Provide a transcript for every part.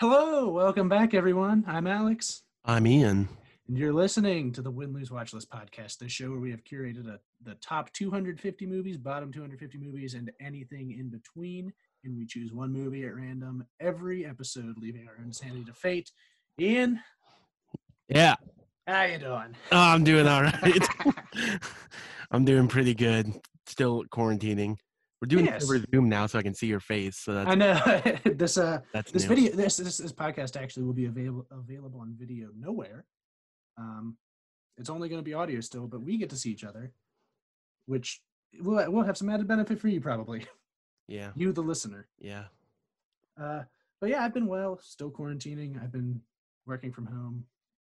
Hello, welcome back, everyone. I'm Alex, I'm Ian. and you're listening to the Win Lose Watch List podcast, the show where we have curated a, the top 250 movies, bottom 250 movies, and anything in between. And we choose one movie at random every episode, leaving our insanity to fate. Ian, Yeah, how you doing? oh, I'm doing all right. I'm doing pretty good. Still quarantining. We're doing it Yes. over Zoom now, so I can see your face. So that's I know this uh that's this new. video this, this this podcast actually will be available available on video nowhere. Um, it's only going to be audio still, but we get to see each other, which will will have some added benefit for you probably, Yeah, you the listener. yeah. Uh, but yeah, I've been well, still quarantining. I've been working from home,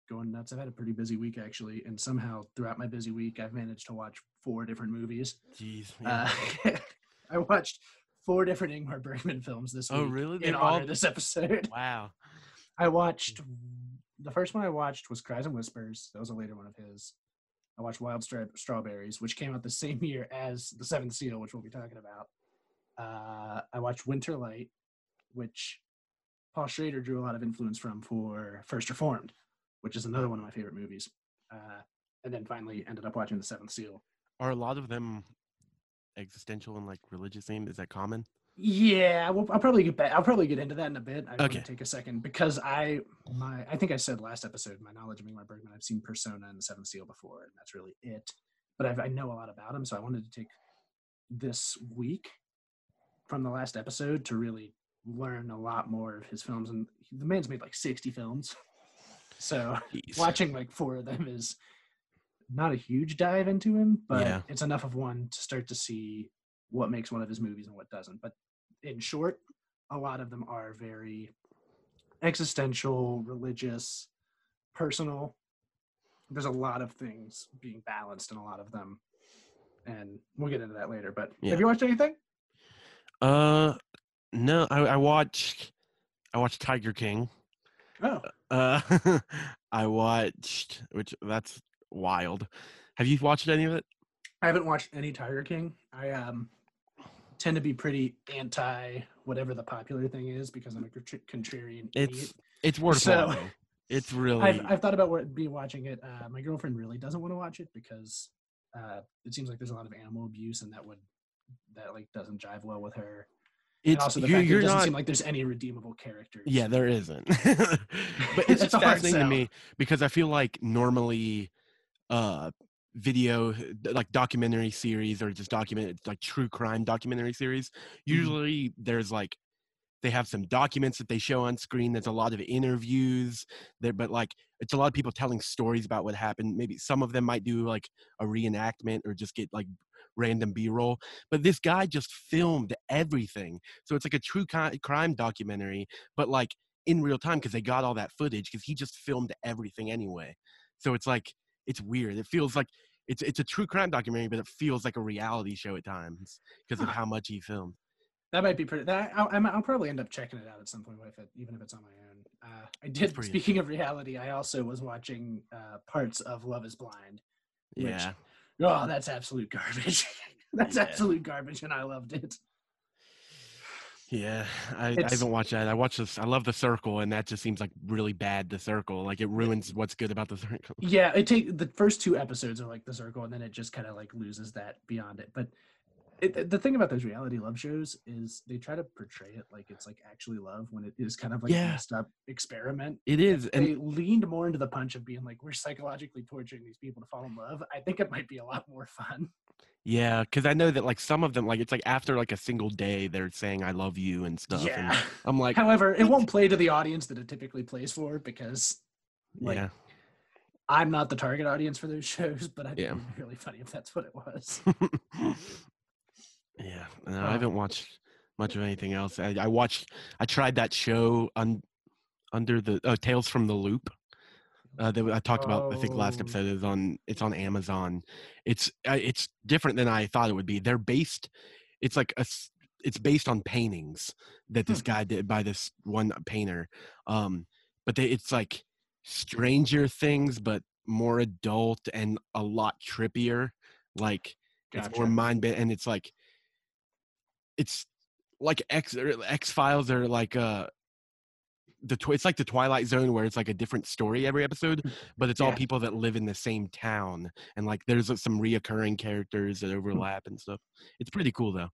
going nuts. I've had a pretty busy week actually, and somehow throughout my busy week, I've managed to watch four different movies. Jeez. Yeah. Uh, I watched four different Ingmar Bergman films this Oh, week. really? In honor all- of this episode. wow. I watched the first one I watched was Cries and Whispers. That was a later one of his. I watched Wild Stra- Strawberries, which came out the same year as The Seventh Seal, which we'll be talking about. Uh, I watched Winter Light, which Paul Schrader drew a lot of influence from for First Reformed, which is another one of my favorite movies. Uh, and then finally ended up watching The Seventh Seal. Are a lot of them existential and like religious theme? Is that common? Yeah, well, I'll probably get back. I'll probably get into that in a bit. I Okay. take a second because I my I think I said last episode my knowledge of Ingmar Bergman. I've seen Persona and The Seventh Seal before, and that's really it. But I've, I know a lot about him, so I wanted to take this week from the last episode to really learn a lot more of his films. And the man's made like sixty films, so Jeez. watching like four of them is not a huge dive into him, but Yeah. it's enough of one to start to see what makes one of his movies and what doesn't. But in short, a lot of them are very existential, religious, personal. There's a lot of things being balanced in a lot of them. And we'll get into that later. But Yeah. have you watched anything? Uh, no. I, I watched. I watched Tiger King. Oh, Uh, I watched, which that's wild. Have you watched any of it? I haven't watched any Tiger King. I um tend to be pretty anti whatever the popular thing is because I'm a contr- contrarian idiot. It's it's worth So- watching. It's really I've, I've thought about what, be watching it. Uh, my girlfriend really doesn't want to watch it because uh, it seems like there's a lot of animal abuse, and that would that like doesn't jive well with her. and also the you, fact that it doesn't not seem like there's any redeemable characters. Yeah, there isn't. but it's It's just fascinating to me because I feel like normally uh video like documentary series or just document like true crime documentary series usually there's like they have some documents that they show on screen there's a lot of interviews there but like it's a lot of people telling stories about what happened maybe some of them might do like a reenactment or just get like random b-roll but this guy just filmed everything so it's like a true ki- crime documentary but like in real time because they got all that footage because he just filmed everything anyway so it's like it's weird it feels like it's it's a true crime documentary but it feels like a reality show at times because of how much he filmed that might be pretty. That I'll, I'll probably end up checking it out at some point, if it, even if it's on my own. Uh, I did. Speaking of reality, I also was watching uh, parts of Love Is Blind. Which- yeah Oh, that's absolute garbage. that's Yeah. absolute garbage, and I loved it. Yeah I, I haven't watched that i watched this i love the circle and that just seems like really bad the circle like it ruins what's good about the circle Yeah, it take the first two episodes are like the circle, and then it just kind of like loses that beyond it. But it, the thing about those reality love shows is they try to portray it like it's like actually love when it is kind of like a Yeah. messed up experiment. it is and they leaned more into the punch of being like we're psychologically torturing these people to fall in love. I think it might be a lot more fun. Yeah, because I know that like some of them, like it's like after like a single day, they're saying "I love you" and stuff. and Yeah. I'm like, However, it won't play to the audience that it typically plays for because like, yeah, I'm not the target audience for those shows. But I think Yeah. it would be really funny if that's what it was. yeah. No, I haven't watched much of anything else. I, I watched, I tried that show un, under the oh, Tales from the Loop. Uh, that I talked about. I think last Oh. episode is on. It's on Amazon. It's uh, it's different than I thought it would be. They're based. It's like a. It's based on paintings that this Hmm. guy did by this one painter. Um, but they, it's like Stranger Things, but more adult and a lot trippier. Like it's more mind bent, and it's like it's like X X Files are like uh the tw- it's like the Twilight Zone where it's like a different story every episode, but it's all Yeah. people that live in the same town, and like there's some reoccurring characters Hmm. that overlap and stuff. It's pretty cool though.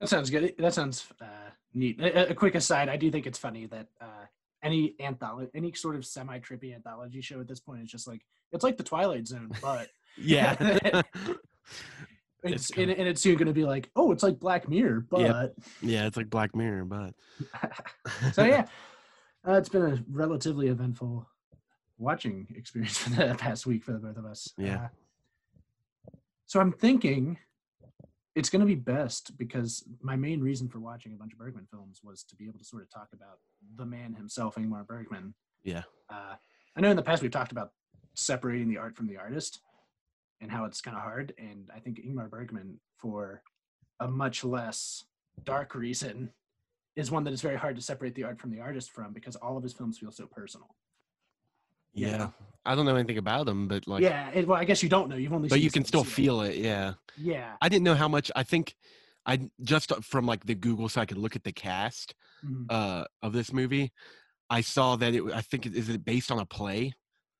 That sounds good. That sounds uh, neat. A, a quick aside: I do think it's funny that uh, any anthology, any sort of semi-trippy anthology show at this point is just like it's like the Twilight Zone, but Yeah. it's, It's and, and it's soon going to be like, oh, it's like Black Mirror, but yeah, it's like Black Mirror, but so yeah, uh, it's been a relatively eventful watching experience for the past week for the both of us. Yeah. Uh, so I'm thinking it's going to be best because my main reason for watching a bunch of Bergman films was to be able to sort of talk about the man himself, Ingmar Bergman. Yeah. Uh, I know in the past we've talked about separating the art from the artist and how it's kind of hard. And I think Ingmar Bergman, for a much less dark reason, is one that is very hard to separate the art from the artist from because all of his films feel so personal. yeah. Yeah. I don't know anything about him, but like, yeah, it, well, I guess you don't know. You've only. but seen you can still of it. feel it. Yeah. Yeah. I didn't know how much. I think I just from like the Google, so I could look at the cast Mhm. uh, of this movie. I saw that it. I think is it based on a play.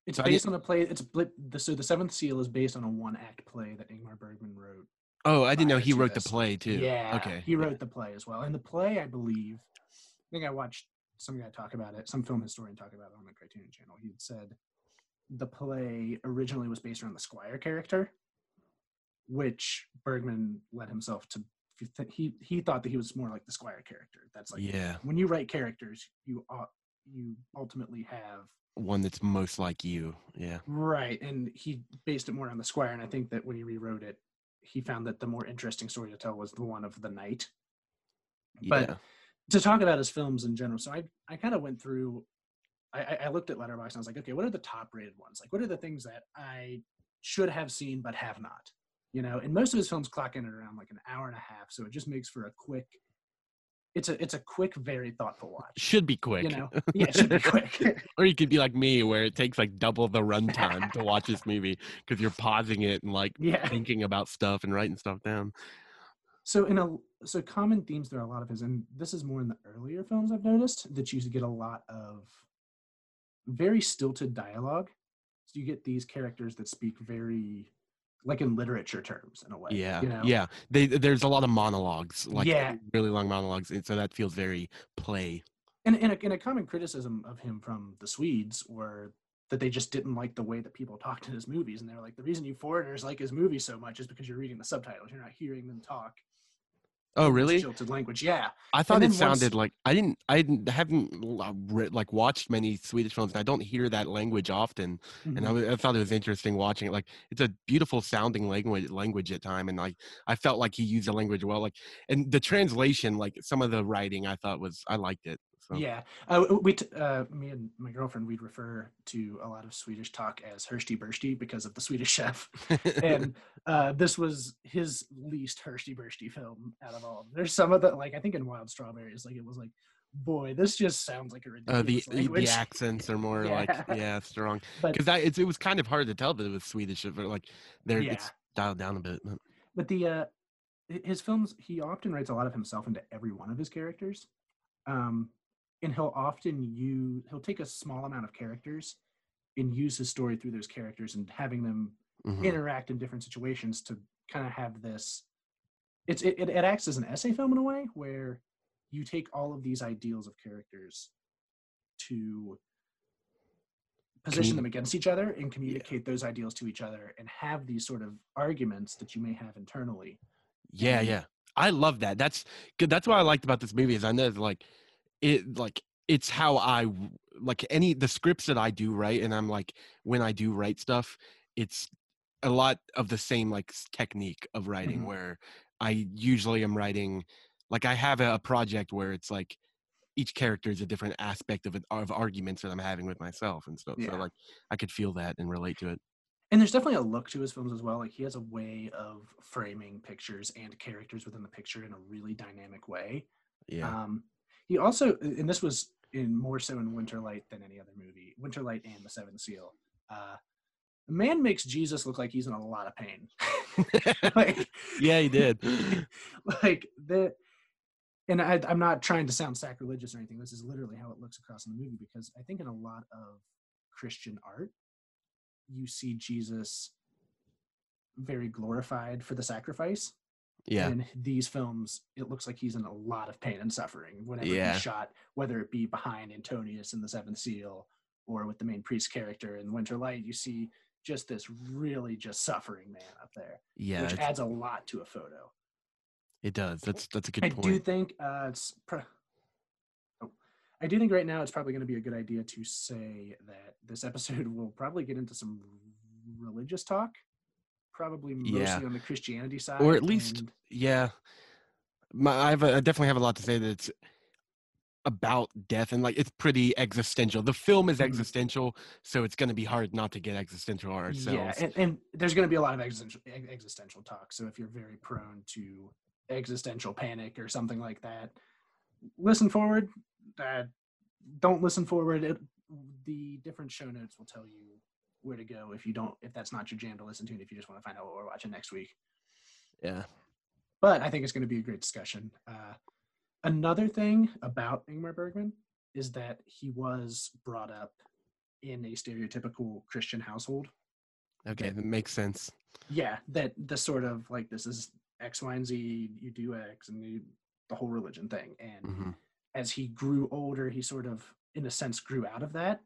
It's So based on a play. It's bli- the, so the Seventh Seal is based on a one-act play that Ingmar Bergman wrote. Oh, I didn't know he wrote this. the play too. Yeah. Okay. He wrote the play as well, and the play, I believe, I think I watched some guy talk about it, some film historian talk about it on the Criterion Channel. He had said the play originally was based around the Squire character, which Bergman led himself to. He he thought that he was more like the Squire character. That's like Yeah. when you write characters, you ought, you ultimately have One that's most like you. Yeah. Right, and he based it more on the Squire, and I think that when he rewrote it, he found that the more interesting story to tell was the one of the knight. But to talk about his films in general, so I I kind of went through, I I I looked at Letterboxd and I was like, okay, what are the top rated ones? Like, what are the things that I should have seen but have not? You know, and most of his films clock in at around like an hour and a half, so it just makes for a quick. It's a it's a quick, very thoughtful watch. Should be quick. You know, yeah, it should be quick. or you could be like me, where it takes like double the runtime to watch this movie because you're pausing it and like yeah. thinking about stuff and writing stuff down. So in a so common themes there are a lot of his, and this is more in the earlier films I've noticed that you get a lot of very stilted dialogue. So you get these characters that speak very like in literature terms in a way. Yeah, You know? yeah. They there's a lot of monologues, like Yeah. really long monologues, and so that feels very play. And, and, a, and a common criticism of him from the Swedes were that they just didn't like the way that people talked in his movies. And they were like, the reason you foreigners like his movies so much is because you're reading the subtitles. You're not hearing them talk. Oh, really? Jilted language. Yeah. I thought it once- sounded like I didn't. I didn't, haven't like watched many Swedish films. And I don't hear that language often, and I, Mhm. w- I thought it was interesting watching it. Like it's a beautiful sounding language language at time, and like I felt like he used the language well. Like and the translation, like some of the writing, I thought was I liked it. So. Yeah, uh, we t- uh, me and my girlfriend we'd refer to a lot of Swedish talk as Hershty Bursty because of the Swedish chef, and uh, this was his least Hershty Bursty film out of all. There's some of the like I think in Wild Strawberries, like it was like, boy, this just sounds like a Uh, the language. the accents are more like Yeah. yeah strong because it was kind of hard to tell that it was Swedish but like they're Yeah. it's dialed down a bit. but- but the uh his films he often writes a lot of himself into every one of his characters um and he'll often use he'll take a small amount of characters and use his story through those characters and having them Mhm. interact in different situations to kind of have this it's it, it, acts as an essay film in a way where you take all of these ideals of characters to position them against each other and communicate those ideals to each other and have these sort of arguments that you may have internally Yeah, yeah. I love that. That's good. That's what I liked about this movie is I know like it like it's how I like any the scripts that I do write and I'm like when I do write stuff, it's a lot of the same like technique of writing Mhm. where I usually am writing like I have a, a project where it's like each character is a different aspect of it, of arguments that I'm having with myself and stuff. Yeah. So like I could feel that and relate to it. and there's definitely a look to his films as well like he has a way of framing pictures and characters within the picture in a really dynamic way Yeah. Um, he also, and this was in more so in Winterlight than any other movie, Winterlight and The Seventh Seal. Uh, the man makes Jesus look like he's in a lot of pain. like, yeah, he did. like the and I, I'm not trying to sound sacrilegious or anything. This is literally how it looks across in the movie because I think in a lot of Christian art, you see Jesus very glorified for the sacrifice. Yeah. In these films, it looks like he's in a lot of pain and suffering whenever Yeah. he's shot, whether it be behind Antonius in the Seventh Seal or with the main priest character in Winter Light. You see just this really just suffering man up there, Yeah. which adds a lot to a photo. It does. That's that's a good I point. do think uh, it's. Pro- oh, I do think right now it's probably going to be a good idea to say that this episode will probably get into some religious talk, probably mostly Yeah. on the Christianity side, or at least and- yeah my, I, have a, I definitely have a lot to say that it's about death and like it's pretty existential the film is Mhm. existential so it's going to be hard not to get existential ourselves yeah, and, and there's going to be a lot of existential existential talk. So if you're very prone to existential panic or something like that, listen forward. Uh, don't listen forward. It, the different show notes will tell you where to go if you don't if that's not your jam to listen to and if you just want to find out what we're watching next week. yeah But I think it's going to be a great discussion. Uh, another thing about Ingmar Bergman is that he was brought up in a stereotypical Christian household. okay that makes sense yeah that the sort of like this is x y and z you do x and you, the whole religion thing and hmm as he grew older he sort of in a sense grew out of that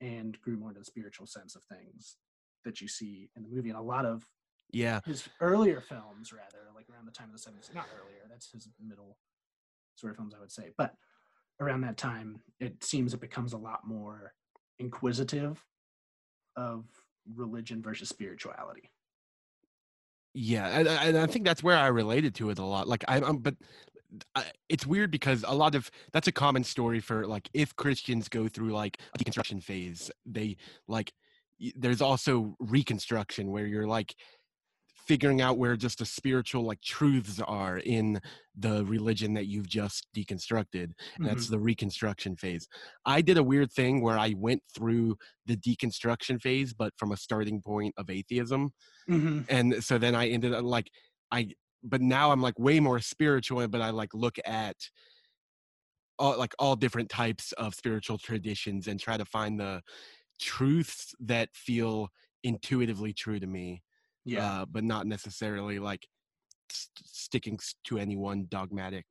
and grew more into the spiritual sense of things that you see in the movie and a lot of yeah. his earlier films rather like around the time of the 70s not earlier that's his middle sort of films i would say but around that time it seems it becomes a lot more inquisitive of religion versus spirituality. Yeah and, and i think that's where i related to it a lot like i'm, I'm but I, it's weird because a lot of that's a common story for like if christians go through like a deconstruction phase they like there's also reconstruction where you're like figuring out where just the spiritual like truths are in the religion that you've just deconstructed. And that's the reconstruction phase. I did a weird thing where i went through the deconstruction phase but from a starting point of atheism. Mhm. and so then i ended up like i but now i'm like way more spiritual but i like look at all like all different types of spiritual traditions and try to find the truths that feel intuitively true to me yeah. uh, but not necessarily like st- sticking to any one dogmatic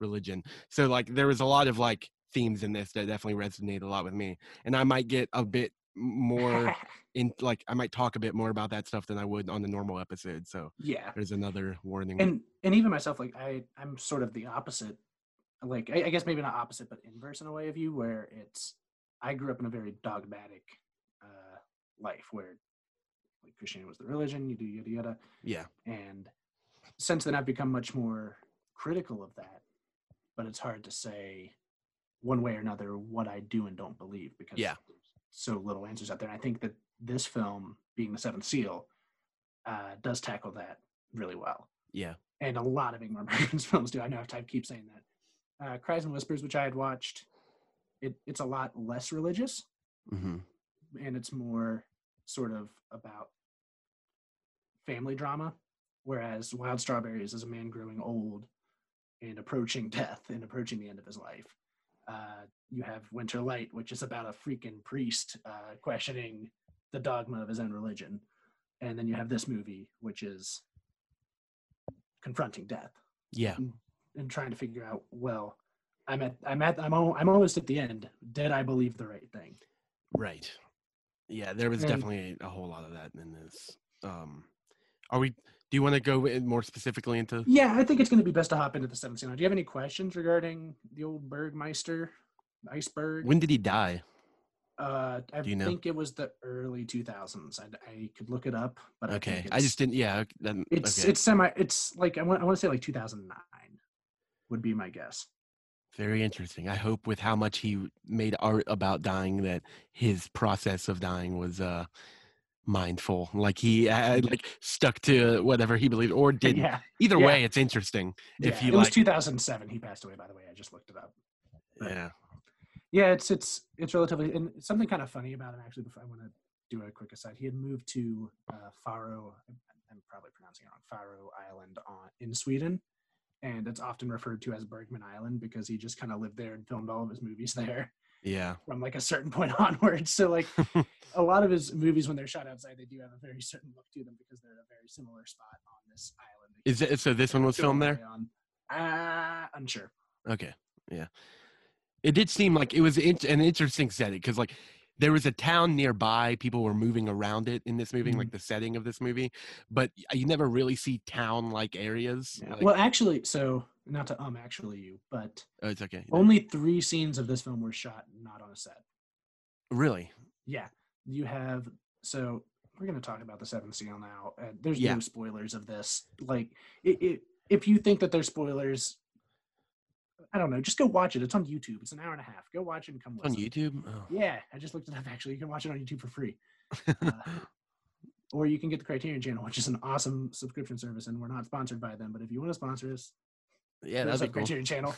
religion. So like there was a lot of like themes in this that definitely resonate a lot with me and i might get a bit more in like i might talk a bit more about that stuff than i would on the normal episode so yeah. there's another warning and and even myself like i i'm sort of the opposite like I, I guess maybe not opposite but inverse in a way of you where it's i grew up in a very dogmatic uh life where like christianity was the religion you do yada yada. Yeah. And since then i've become much more critical of that but it's hard to say one way or another what i do and don't believe because Yeah. So little answers out there and i think that this film being the seventh seal uh, does tackle that really well yeah and a lot of Ingmar Bergman's films do. I know I have time to keep saying that. Uh, Cries and Whispers, which I had watched, it, it's a lot less religious, hmm and it's more sort of about family drama. Whereas Wild Strawberries is a man growing old and approaching death and approaching the end of his life. Uh, you have Winter Light, which is about a freaking priest uh, questioning the dogma of his own religion, and then you have this movie, which is confronting death yeah. and trying to figure out well i'm at i'm at i'm, al- I'm almost at the end. Did i believe the right thing? Right. Yeah there was And- definitely a whole lot of that in this. Um are we do you want to go in more specifically into yeah i think it's going to be best to hop into the seventh scene do you have any questions regarding the old bergmeister iceberg? When did he die? Uh i you know? think it was the early 2000s i, I could look it up but I okay think i, just didn't yeah then, it's okay. it's semi it's like i want, I want to say like 2009 would be my guess. Very interesting. I hope with how much he made art about dying that his process of dying was uh mindful like he uh, like stuck to whatever he believed or didn't yeah either yeah. way it's interesting if yeah, he it was 2007 he passed away by the way i just looked it up Right. yeah Yeah, it's it's it's relatively and something kind of funny about him actually. Before I want to do a quick aside, he had moved to uh, Faro. I'm probably pronouncing it wrong. Faro Island on in Sweden, and it's often referred to as Bergman Island because he just kind of lived there and filmed all of his movies there Yeah. from like a certain point onwards. So like a lot of his movies when they're shot outside, they do have a very certain look to them because they're at a very similar spot on this island. Is it so? This one was filmed there. On. Uh, unsure. Okay. Yeah. It did seem like it was in- an interesting setting because, like, there was a town nearby. People were moving around it in this movie, Mhm. like the setting of this movie, but you never really see town-like areas. Yeah. like- well, actually, so not to um actually you, but oh, it's okay. only three scenes of this film were shot not on a set. really? Yeah, you have. So we're going to talk about the Seventh Seal now. And there's Yeah. no spoilers of this. Like, it, it, if you think that there's spoilers, I don't know. Just go watch it. It's on YouTube. It's an hour and a half. Go watch it and come It's on. YouTube. Oh. Yeah, I just looked it up. Actually, you can watch it on YouTube for free. Uh, or you can get the Criterion Channel, which is an awesome subscription service, and we're not sponsored by them. But if you want to sponsor us, yeah, that'd a cool. Criterion Channel.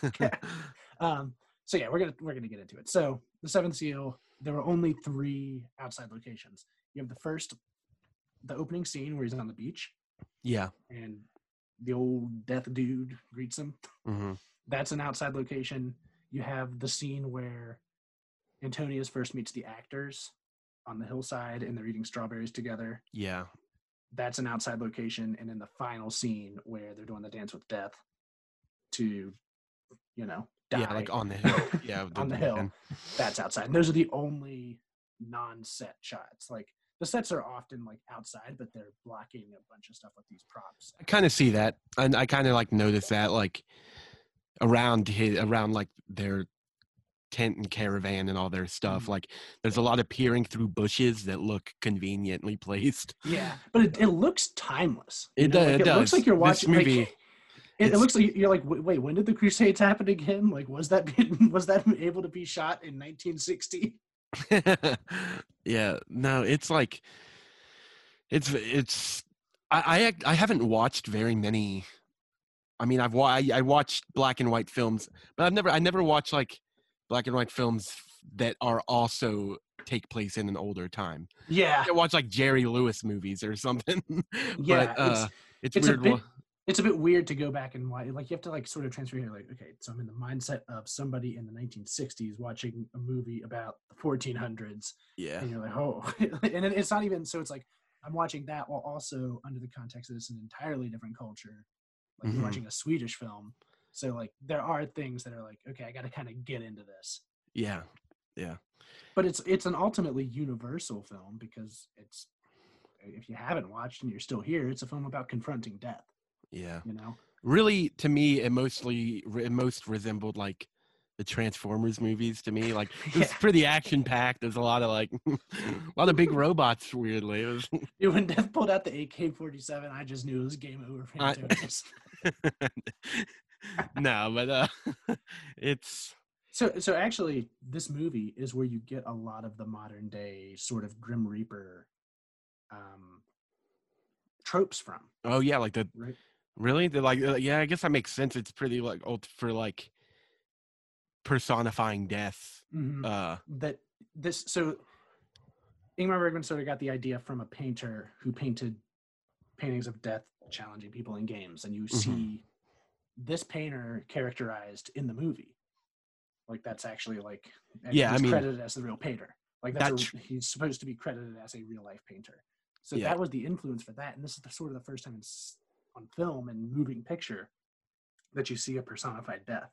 um, so yeah, we're gonna we're gonna get into it. So the Seventh Seal, there were only three outside locations. You have the first, the opening scene where he's on the beach yeah. and the old death dude greets him. hmm That's an outside location. You have the scene where Antonius first meets the actors on the hillside and they're eating strawberries together. Yeah. That's an outside location. And then the final scene where they're doing the dance with death to, you know, die. Yeah. Like on the hill. Yeah. on the hill. That's outside. And those are the only non-set shots. Like the sets are often like outside, but they're blocking a bunch of stuff with these props. I kind of see that, and I kind of like notice that like around his around like their tent and caravan and all their stuff. Mhm. Like there's a lot of peering through bushes that look conveniently placed. Yeah, but it, it looks timeless. It know? does- Like, it looks does. like you're This watching. movie, like, it, it looks like you're like, wait, when did the Crusades happen again? Like, was that was that able to be shot in 1960? yeah, no, it's like it's it's I I, I haven't watched very many. I mean, I've wa- I, I watched black and white films, but I've never I never watched like black and white films that are also take place in an older time. Yeah, I watch like Jerry Lewis movies or something. yeah. but uh, it's, it's a weird. bit- wa- it's a bit weird to go back and watch. Like you have to like sort of transfer here. Like, okay, so I'm in the mindset of somebody in the 1960s watching a movie about the 1400s, yeah, and you're like, oh, and it's not even. So it's like I'm watching that while also under the context of it's an entirely different culture. Like Mhm. you're watching a Swedish film, so like there are things that are like, okay, I got to kind of get into this. Yeah. Yeah, But it's it's an ultimately universal film because it's if you haven't watched and you're still here, it's a film about confronting death. Yeah. You know. Really, to me, it mostly it most resembled like the Transformers movies to me. Like it was Yeah. pretty action packed. There's a lot of like a lot of big robots. Weirdly, it was. Yeah, when Death pulled out the AK-47, I just knew it was game over for I- no, but uh, it's so, so actually, this movie is where you get a lot of the modern day sort of Grim Reaper um, tropes from, oh yeah, like the right? Really the like uh, yeah. I guess that makes sense. It's pretty like old for like personifying death. Mhm. Uh, That this so Ingmar Bergman sort of got the idea from a painter who painted paintings of death challenging people in games, and you Mhm. see this painter characterized in the movie. Like that's actually like Yeah, I he's mean- credited as the real painter. Like that's That a, he's supposed to be credited as a real life painter. So Yeah. that was the influence for that, and this is the, sort of the first time it's on film and moving picture that you see a personified death.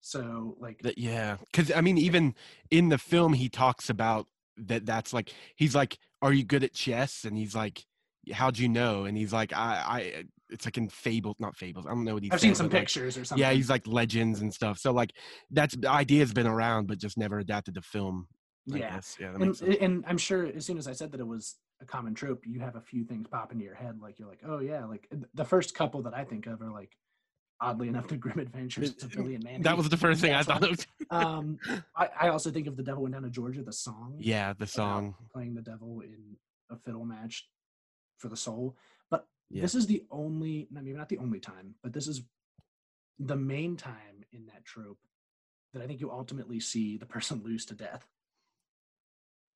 So like That, yeah, because I mean, even in the film, he talks about that. That's like he's like, "Are you good at chess?" And he's like, "How'd you know?" And he's like, "I, I." It's like in fables, not fables. I don't know what he's. I've seen some pictures or something. yeah, he's like legends and stuff. So like, that's the idea's been around, but just never adapted to film. I yeah. guess. yeah, and, and I'm sure as soon as I said that it was a common trope, you have a few things pop into your head. Like you're like, oh yeah, like the first couple that I think of are like, oddly enough, the Grim Adventures of Billy and Mandy. That was the first thing I thought of. Um, I, I also think of the Devil Went Down to Georgia, the song. yeah, the song. playing the devil in a fiddle match for the soul. But Yeah. this is the only, maybe not the only time, but this is the main time in that trope that I think you ultimately see the person lose to death.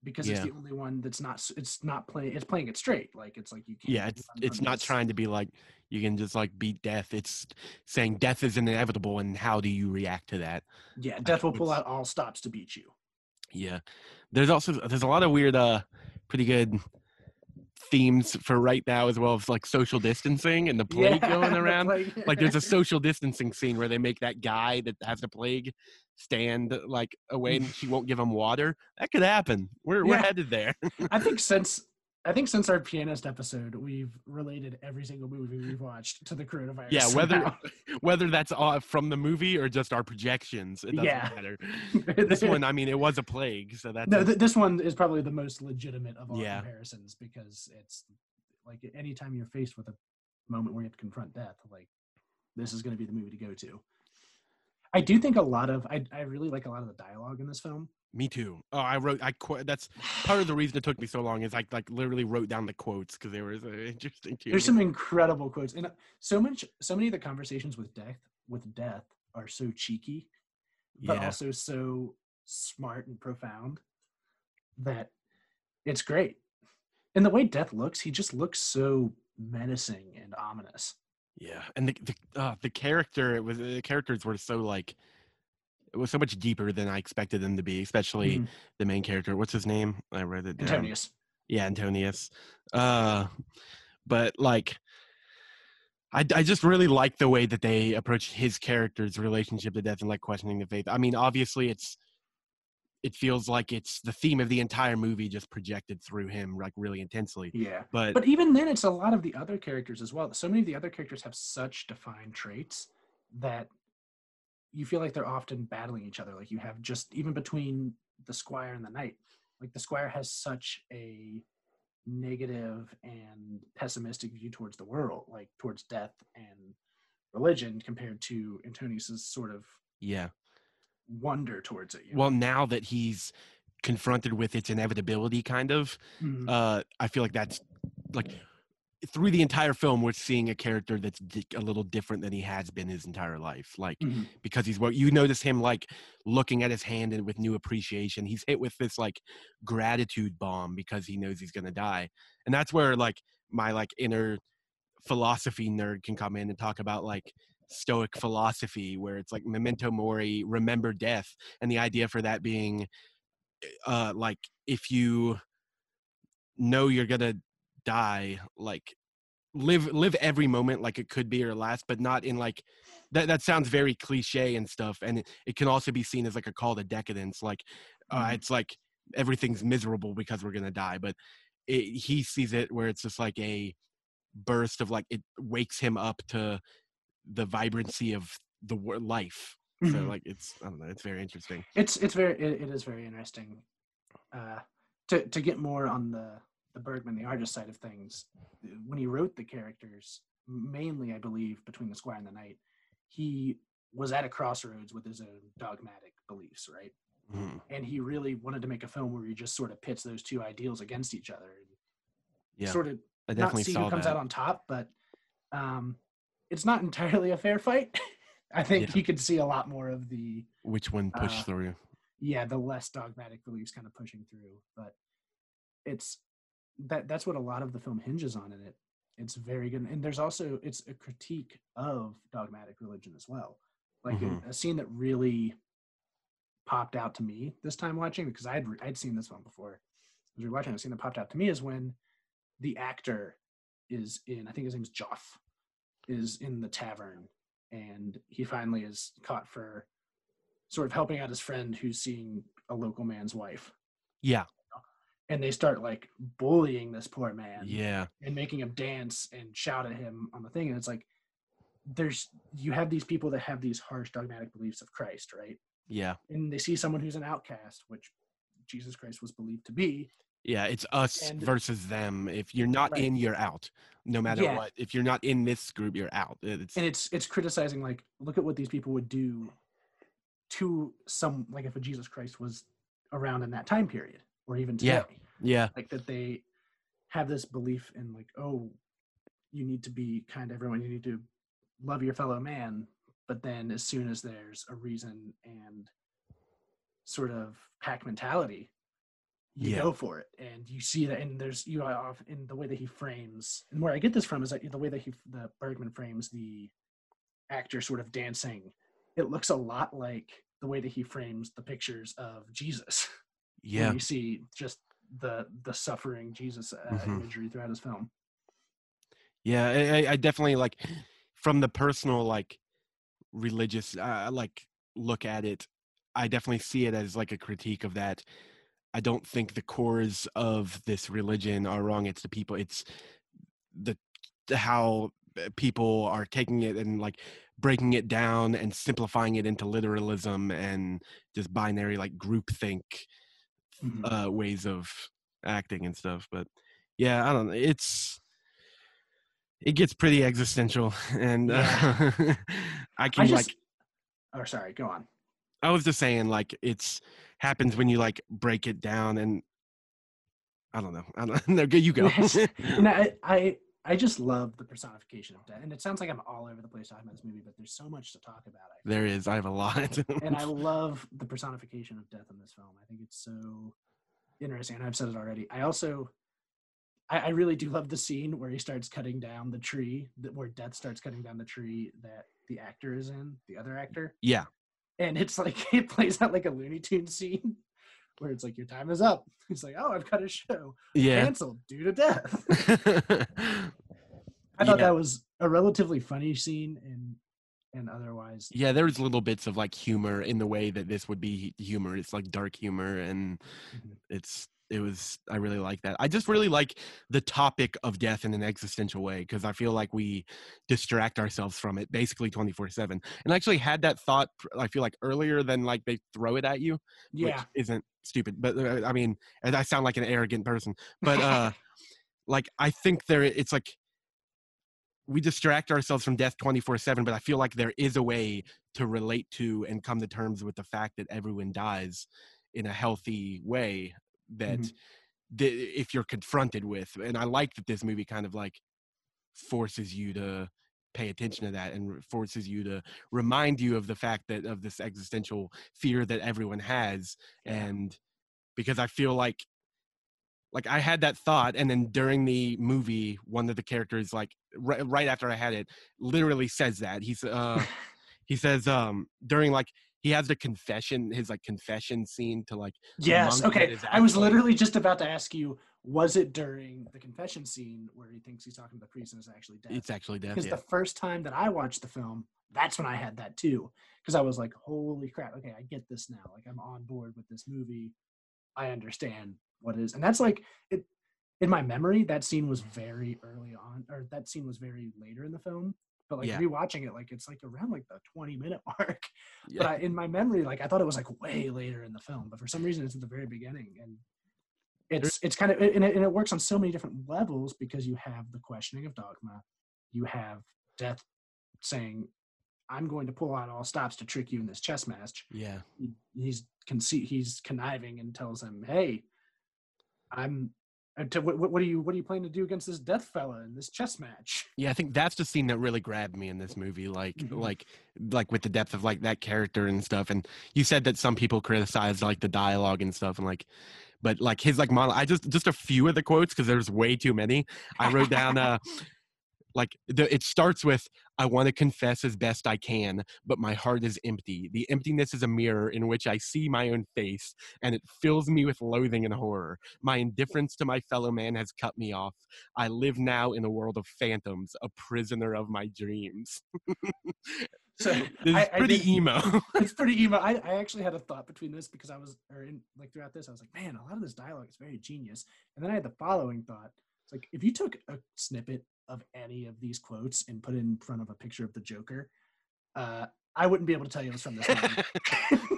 Because Yeah. it's the only one that's not it's not playing it's playing it straight like it's like you can't yeah it's it's not trying to be like you can just like beat death it's saying death is inevitable and how do you react to that? Yeah death will pull out all stops to beat you. Yeah there's also there's a lot of weird uh pretty good themes for right now as well as like social distancing and the plague Yeah, going the around. plague. like there's a social distancing scene where they make that guy that has the plague stand like away and she won't give him water. That could happen. We're, we're headed there. I think since I think since our pianist episode, we've related every single movie we've watched to the coronavirus. Yeah, whether somehow. whether that's all from the movie or just our projections, it doesn't Yeah. matter. This one, I mean, it was a plague, so that's no, th- this one is probably the most legitimate of all Yeah. comparisons because it's like anytime you're faced with a moment where you have to confront death, like this is going to be the movie to go to. I do think a lot of I I really like a lot of the dialogue in this film. Me too. Oh, I wrote. I quote. that's part of the reason it took me so long is I like literally wrote down the quotes because they were so interesting too. There's some incredible quotes, and uh, so much, so many of the conversations with death, with death, are so cheeky, but yeah, also so smart and profound that it's great. And the way death looks, he just looks so menacing and ominous. yeah, and the the, uh, the character it was the characters were so like it was so much deeper than I expected them to be, especially Mhm. the main character. What's his name? I wrote it down. Antonius. yeah antonius uh but like I, I just really like the way that they approach his character's relationship to death and like questioning the faith i mean obviously it's it feels like it's the theme of the entire movie just projected through him like really intensely Yeah. but, But even then, it's a lot of the other characters as well. So many of the other characters have such defined traits that you feel like they're often battling each other. Like you have just even between the squire and the knight, like the squire has such a negative and pessimistic view towards the world, like towards death and religion, compared to Antonius's sort of yeah wonder towards it. you know? well now that he's confronted with its inevitability kind of Mhm. uh i feel like that's like through the entire film we're seeing a character that's a little different than he has been his entire life like Mhm. because he's what you notice him like looking at his hand and with new appreciation he's hit with this like gratitude bomb because he knows he's gonna die and that's where like my like inner philosophy nerd can come in and talk about like stoic philosophy where it's like memento mori remember death and the idea for that being uh like if you know you're gonna die like live live every moment like it could be your last but not in like that that sounds very cliche and stuff and it, it can also be seen as like a call to decadence like uh, Mhm. it's like everything's miserable because we're gonna die but it, he sees it where it's just like a burst of like it wakes him up to the vibrancy of the life so Mhm. like it's i don't know it's very interesting it's it's very it, it is very interesting uh to to get more on the the bergman the artist side of things when he wrote the characters mainly i believe between the squire and the knight he was at a crossroads with his own dogmatic beliefs right? Mhm. and he really wanted to make a film where he just sort of pits those two ideals against each other yeah. sort of i not see saw who comes that. out on top but um it's not entirely a fair fight. I think Yeah. you could see a lot more of the which one pushed uh, through. yeah the less dogmatic beliefs kind of pushing through but it's that that's what a lot of the film hinges on in it. It's very good and there's also it's a critique of dogmatic religion as well. Like a- Mhm. a, scene that really popped out to me this time watching because i'd re- i'd seen this one before. As we were watching a scene that popped out to me is when the actor is in i think his name's Jof is in the tavern and he finally is caught for sort of helping out his friend who's seeing a local man's wife. Yeah and they start like bullying this poor man yeah and making him dance and shout at him on the thing and it's like there's you have these people that have these harsh dogmatic beliefs of christ right yeah and they see someone who's an outcast which jesus christ was believed to be Yeah, it's us And- versus them. If you're not Right. in, you're out. No matter Yeah. what. If you're not in this group, you're out. It's and it's it's criticizing like look at what these people would do to some like if a jesus christ was around in that time period or even today. Yeah. yeah, like that they have this belief in like oh you need to be kind to everyone. You need to love your fellow man. But then as soon as there's a reason and sort of pack mentality you Yeah. go for it. And you see that and there's you are off in the way that he frames and where i get this from is that the way that he the bergman frames the actor sort of dancing it looks a lot like the way that he frames the pictures of jesus Yeah. you see just the the suffering jesus uh, Mhm. imagery throughout his film Yeah, I, I- definitely like from the personal like religious uh, like look at it. I definitely see it as like a critique of that. I don't think the cores of this religion are wrong. It's the people. It's the the- how uh, people are taking it and like breaking it down and simplifying it into literalism and just binary like groupthink Mhm. uh, ways of acting and stuff. But yeah, I don't know. It's it gets pretty existential, and uh, I i can just like. oh sorry go on I was just saying, like it's happens when you like break it down, and I don't know. I don't know. You go. And I, I just love the personification of death. And it sounds like I'm all over the place talking about this movie, but there's so much to talk about. I there is. I have a lot. and I love the personification of death in this film. I think it's so interesting. And I've said it already. I also, I, I really do love the scene where he starts cutting down the tree, that where death starts cutting down the tree that the actor is in, the other actor. yeah. And it's like it plays out like a Looney Tune scene where it's like your time is up. It's like, oh, I've got a show Yeah. canceled due to death. Yeah. that was a relatively funny scene and and otherwise yeah, there's little bits of like humor in the way that this would be humor. It's like dark humor, and Mhm. it's it was i really like that i just really like the topic of death in an existential way because i feel like we distract ourselves from it basically 24 7 and i actually had that thought i feel like earlier than like they throw it at you yeah which isn't stupid but uh, i mean i sound like an arrogant person but uh like i think there it's like we distract ourselves from death 24 7 but i feel like there is a way to relate to and come to terms with the fact that everyone dies in a healthy way that Mhm. the, if you're confronted with and i like that this movie kind of like forces you to pay attention to that and forces you to remind you of the fact that of this existential fear that everyone has Yeah. and because i feel like like i had that thought and then during the movie one of the characters like right, right after i had it literally says that. He's uh he says um during like he has the confession his like confession scene to like yes okay. i was literally just about to ask you was it during the confession scene where he thinks he's talking to the priest and it's actually death? It's actually death because yeah. the first time that i watched the film that's when i had that too because i was like holy crap okay i get this now like i'm on board with this movie. I understand what it is and that's like it in my memory that scene was very early on or that scene was very later in the film but like Yeah. rewatching it like it's like around like the 20 minute mark Yeah. but I, in my memory like i thought it was like way later in the film but for some reason it's at the very beginning and it's it's kind of and it, and it works on so many different levels because you have the questioning of dogma you have death saying i'm going to pull out all stops to trick you in this chess match yeah he, he's conce- he's conniving and tells him hey i'm uh, to, what, what are you what are you planning to do against this death fella in this chess match Yeah, I think that's the scene that really grabbed me in this movie. Like, Mhm. like, like with the depth of like that character and stuff. And you said that some people criticize like the dialogue and stuff, and like, but like his like model. I just just a few of the quotes because there's way too many. I wrote down uh, like the, it starts with I want to confess as best I can, but my heart is empty. The emptiness is a mirror in which I see my own face, and it fills me with loathing and horror. My indifference to my fellow man has cut me off. I live now in a world of phantoms, a prisoner of my dreams. So, this is I- I pretty did- emo. it's pretty emo. I, I actually had a thought between this because I was, or in like throughout this, I was like, man, a lot of this dialogue is very genius. And then I had the following thought: it's like if you took a snippet of any of these quotes and put it in front of a picture of the Joker, uh, I wouldn't be able to tell you it was from this movie.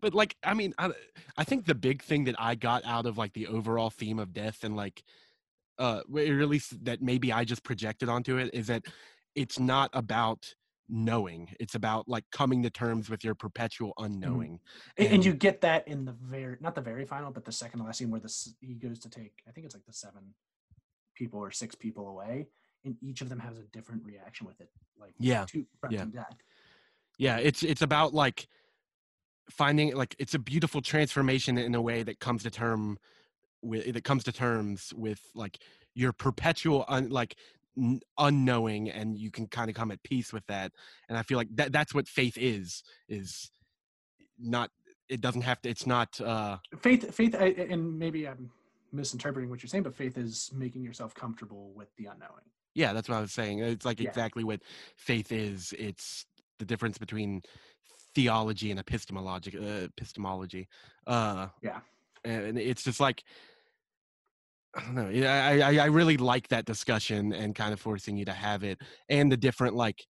but like i mean I, I think the big thing that i got out of like the overall theme of death and like uh at least that maybe i just projected onto it is that it's not about knowing it's about like coming to terms with your perpetual mm-hmm. unknowing and, and you get that in the very, not the very final, but the second to last scene where this he goes to take, I think it's like the seven people or six people away, and each of them has a different reaction with it, like Yeah, to yeah. death. yeah it's it's about like finding like it's a beautiful transformation in a way that comes to term with that comes to terms with like your perpetual un, like unknowing and you can kind of come at peace with that and i feel like that that's what faith is is not it doesn't have to it's not uh faith faith I, and maybe i'm misinterpreting what you're saying but faith is making yourself comfortable with the unknowing yeah that's what i was saying it's like Yeah. exactly what faith is it's the difference between theology and epistemology uh, epistemology uh Yeah. and it's just like I don't know. yeah, I, I I really like that discussion and kind of forcing you to have it, and the different like.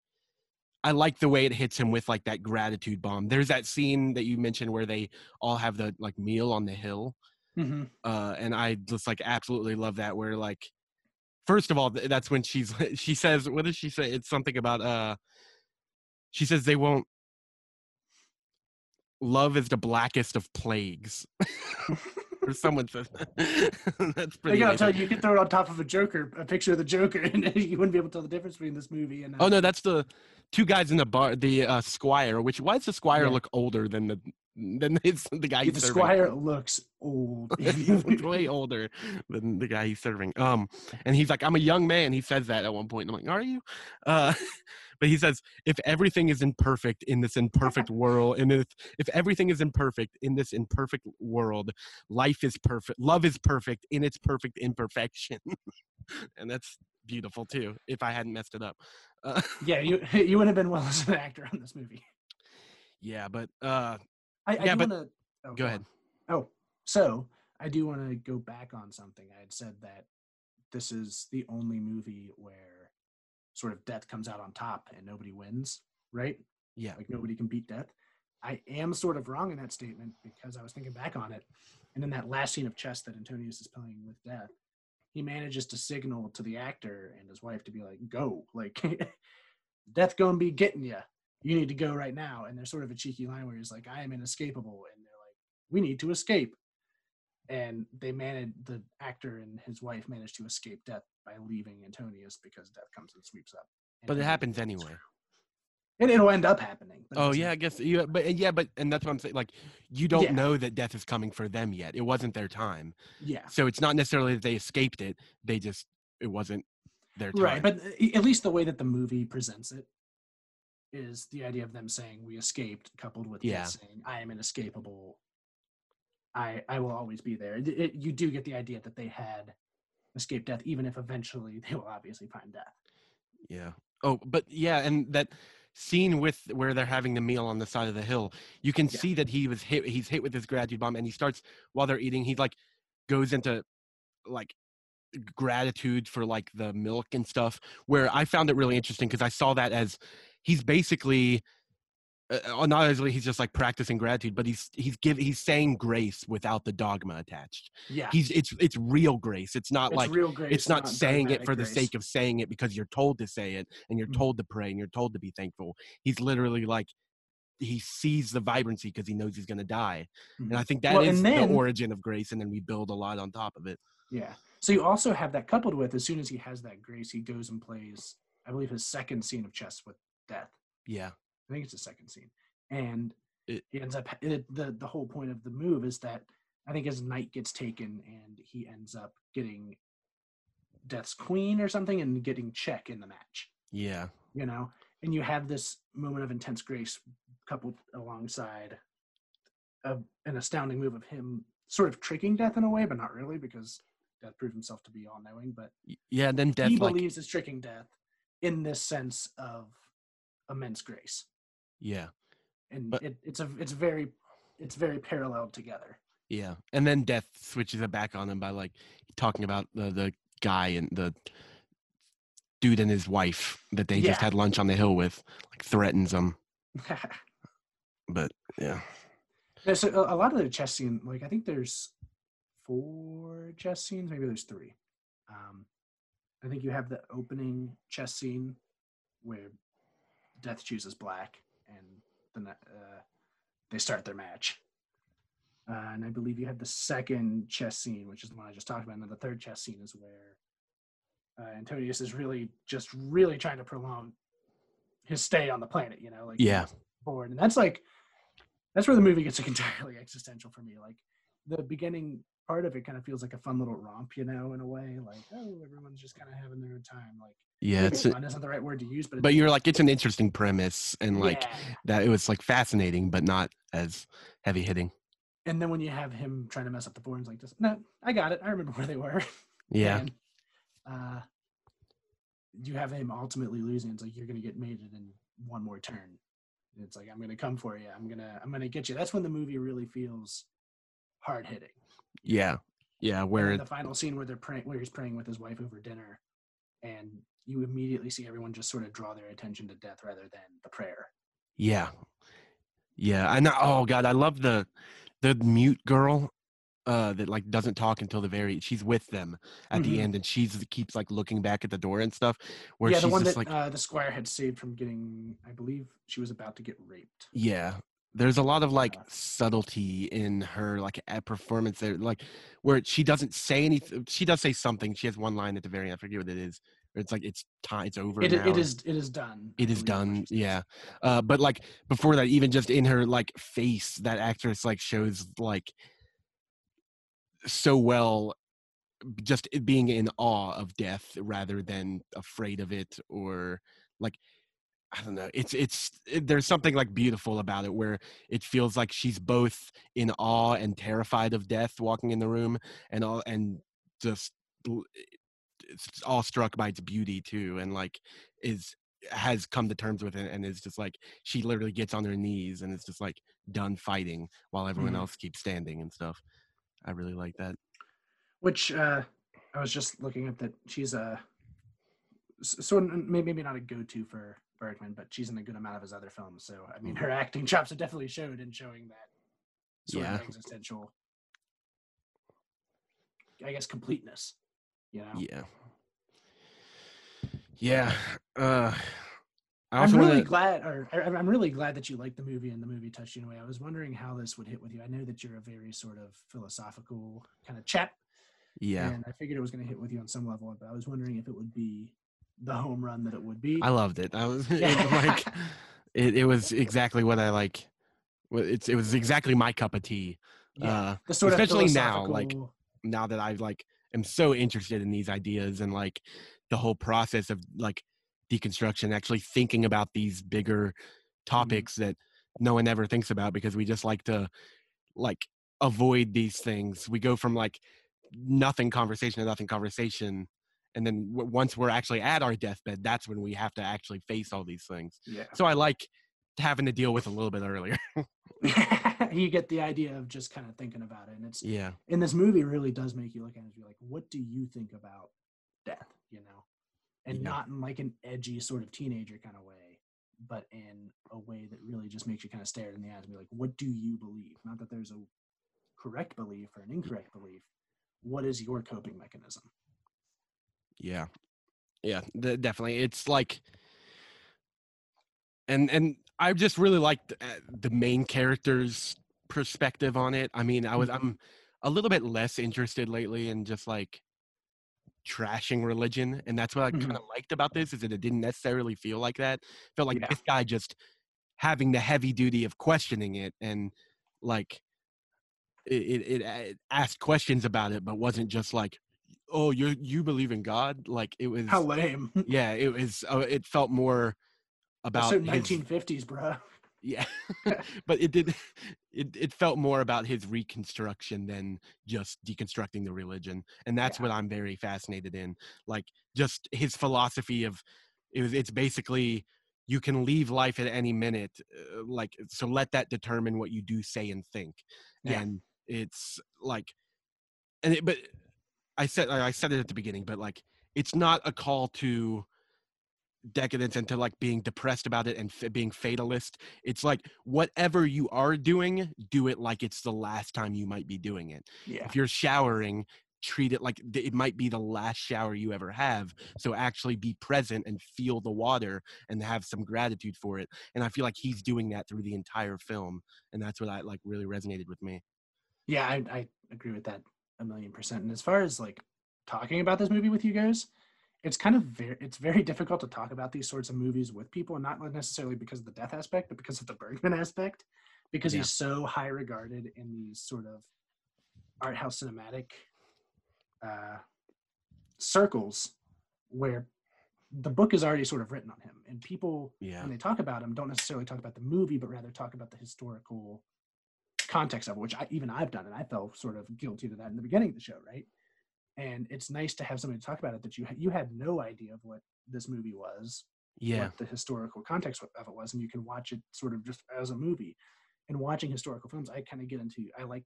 I like the way it hits him with like that gratitude bomb. There's that scene that you mentioned where they all have the like meal on the hill, mm-hmm. uh, and I just like absolutely love that. Where like, first of all, that's when she's she says, what does she say? It's something about uh, she says they won't. Love is the blackest of plagues. or someone says that. that's I pretty. gotta amazing. tell you, you could throw it on top of a Joker, a picture of the Joker, and you wouldn't be able to tell the difference between this movie and. uh, Oh no, that's the two guys in the bar. The uh, squire. Which why does the squire Yeah. look older than the than his, the guy the he's serving? Squire looks old. looks way older than the guy he's serving. Um, and he's like, "I'm a young man." He says that at one point. And I'm like, "Are you?" Uh, but he says, "If everything is imperfect in this imperfect world, and if if everything is imperfect in this imperfect world, life is perfect. Love is perfect in its perfect imperfection." and that's beautiful too. If I hadn't messed it up. Uh, yeah, you you would have been well as an actor on this movie. yeah, but uh, I, I Yeah, but- wanna, oh, go ahead. Oh, so I do want to go back on something. I had said that this is the only movie where sort of death comes out on top and nobody wins, right? Yeah. Like nobody can beat death. I am sort of wrong in that statement because I was thinking back on it. And in that last scene of chess that Antonius is playing with death, he manages to signal to the actor and his wife to be like, go, like, death gonna be getting you. You need to go right now. And there's sort of a cheeky line where he's like, I am inescapable. And they're like, we need to escape. And they managed, the actor and his wife managed to escape death by leaving Antonius because death comes and sweeps up. But it happens anyway. And it'll end up happening. Oh yeah, I guess you. But yeah, but and that's what I'm saying. Like, you don't Yeah. know that death is coming for them yet. It wasn't their time, Yeah. so it's not necessarily that they escaped it. They just it wasn't their time. Right, but uh, at least the way that the movie presents it is the idea of them saying we escaped, coupled with Yeah. yeah. saying I am inescapable. I I will always be there. It, it- you do get the idea that they had escaped death, even if eventually they will obviously find death. yeah. Oh, but yeah, and that scene with where they're having the meal on the side of the hill, you can Yeah. see that he was hit. He's hit with this gratitude bomb, and he starts while they're eating. He like goes into like gratitude for like the milk and stuff. Where I found it really interesting because I saw that as he's basically uh, not as he's just like practicing gratitude, but he's he's give he's saying grace without the dogma attached. Yeah, He's it's it's real grace. It's not it's like real grace. it's not saying it for the sake of saying it because you're told to say it and you're Mhm. told to pray and you're told to be thankful. He's literally like he sees the vibrancy because he knows he's going to die. And I think that is Well, and then- the origin of grace and then we build a lot on top of it. Yeah. So you also have that coupled with as soon as he has that grace, he goes and plays, I believe, his second scene of chess with death. Yeah. I think it's the second scene, and It- he ends up it, the the whole point of the move is that I think his knight gets taken and he ends up getting Death's queen or something and getting check in the match. Yeah. You know, and you have this moment of intense grace coupled alongside a, an astounding move of him sort of tricking Death in a way, but not really because Death proved himself to be all knowing. But Yeah, then death he like believes is tricking Death in this sense of immense grace yeah. and But- it, it's a it's very it's very paralleled together. Yeah. And then death switches it back on him by like talking about the the guy and the dude and his wife that they just had lunch on the hill with like threatens them. But yeah. Yeah, so a, a lot of the chess scene, like I think there's four chess scenes, maybe there's three. Um, I think you have the opening chess scene where Death chooses black, and then uh, they start their match. Uh, and I believe you have the second chess scene, which is the one I just talked about. And then the third chess scene is where uh, Antonius is really just really trying to prolong his stay on the planet. You know, like Yeah. bored, and that's like that's where the movie gets like entirely existential for me. Like the beginning part of it kind of feels like a fun little romp, you know, in a way. Like oh, everyone's just kind of having their own time. Like yeah, it's. A, fun isn't the right word to use, but but you're like it's an interesting premise and like yeah. that it was like fascinating but not as heavy hitting. And then when you have him trying to mess up the boards like this, no, I got it. I remember where they were. Yeah. And, uh, you have him ultimately losing. It's like you're gonna get mated in one more turn. And it's like I'm gonna come for you. I'm gonna I'm gonna get you. That's when the movie really feels hard hitting. Yeah. Yeah, where it, the final scene where they're praying, where he's praying with his wife over dinner, and you immediately see everyone just sort of draw their attention to death rather than the prayer. Yeah. Yeah. I know. Oh God, I love the the mute girl uh that like doesn't talk until the very she's with them at Mhm. the end and she's keeps like looking back at the door and stuff where yeah, she's the one that like uh, the squire had saved from getting, I believe she was about to get raped. yeah there's a lot of like subtlety in her like performance there like where she doesn't say anything she does say something she has one line at the very end i forget what it is it's like it's time it's over It, now. it is it is done. It is done yeah uh but like before that even just in her like face that actress like shows like so well just being in awe of death rather than afraid of it or like i don't know it's it's it, there's something like beautiful about it where it feels like she's both in awe and terrified of death walking in the room and all and just it's all struck by its beauty too and like is has come to terms with it and is just like she literally gets on her knees and is just like done fighting while everyone Mhm. else keeps standing and stuff i really like that Which uh, I was just looking at that she's a so maybe not a go-to for Bergman, but she's in a good amount of his other films. So I mean, her acting chops have definitely showed in showing that sort Yeah. of existential, I guess, completeness. You know, yeah yeah uh i I'm really want to glad, or I'm really glad that you liked the movie and the movie touched you in a way. I was wondering how this would hit with you. I know that you're a very sort of philosophical kind of chap, yeah and I figured it was going to hit with you on some level. But I was wondering if it would be the home run that it would be. i loved it i was it like it, it was exactly what i like it's it was exactly my cup of tea Yeah, uh especially now, like, now that I like am so interested in these ideas and like the whole process of like deconstruction, actually thinking about these bigger topics that no one ever thinks about because we just like to like avoid these things. We go from like nothing conversation to nothing conversation. And then w- once we're actually at our deathbed, that's when we have to actually face all these things. yeah. So I like having to deal with a little bit earlier. you get the idea of just kind of thinking about it, and it's yeah. and this movie really does make you look at it and be like, what do you think about death? You know, and Yeah. not in like an edgy sort of teenager kind of way, but in a way that really just makes you kind of stare it in the eyes and be like, what do you believe? Not that there's a correct belief or an incorrect belief. What is your coping mechanism? Yeah. Yeah, de- definitely. It's like and and I just really liked uh, the main character's perspective on it. I mean, I was Mhm. I'm a little bit less interested lately in just like trashing religion and that's what I Mhm. kind of liked about this is that it didn't necessarily feel like that. felt like Yeah. this guy just having the heavy duty of questioning it and like it, it, it, it asked questions about it but wasn't just like oh you you believe in god like it was How lame. yeah it was uh, it felt more about so his- 1950s, bro. yeah but it did it, it felt more about his reconstruction than just deconstructing the religion and that's Yeah. what i'm very fascinated in like just his philosophy of it was it's basically you can leave life at any minute uh, like so let that determine what you do say and think Yeah. and it's like and it, but i said i said it at the beginning but like it's not a call to decadence and to like being depressed about it and f- being fatalist. It's like whatever you are doing do it like it's the last time you might be doing it. Yeah. if you're showering treat it like th- it might be the last shower you ever have so actually be present and feel the water and have some gratitude for it and i feel like he's doing that through the entire film and that's what i like really resonated with me. Yeah, I, I agree with that a million percent. And as far as like talking about this movie with you guys, it's kind of very it's very difficult to talk about these sorts of movies with people, and not necessarily because of the death aspect, but because of the Bergman aspect. because Yeah. he's so high regarded in these sort of art house cinematic uh, circles where the book is already sort of written on him and people Yeah. when they talk about him don't necessarily talk about the movie but rather talk about the historical context of it which I, even i've done and i felt sort of guilty to that in the beginning of the show right? And it's nice to have somebody to talk about it that you you had no idea of what this movie was Yeah. what the historical context of it was and you can watch it sort of just as a movie. And watching historical films i kind of get into i like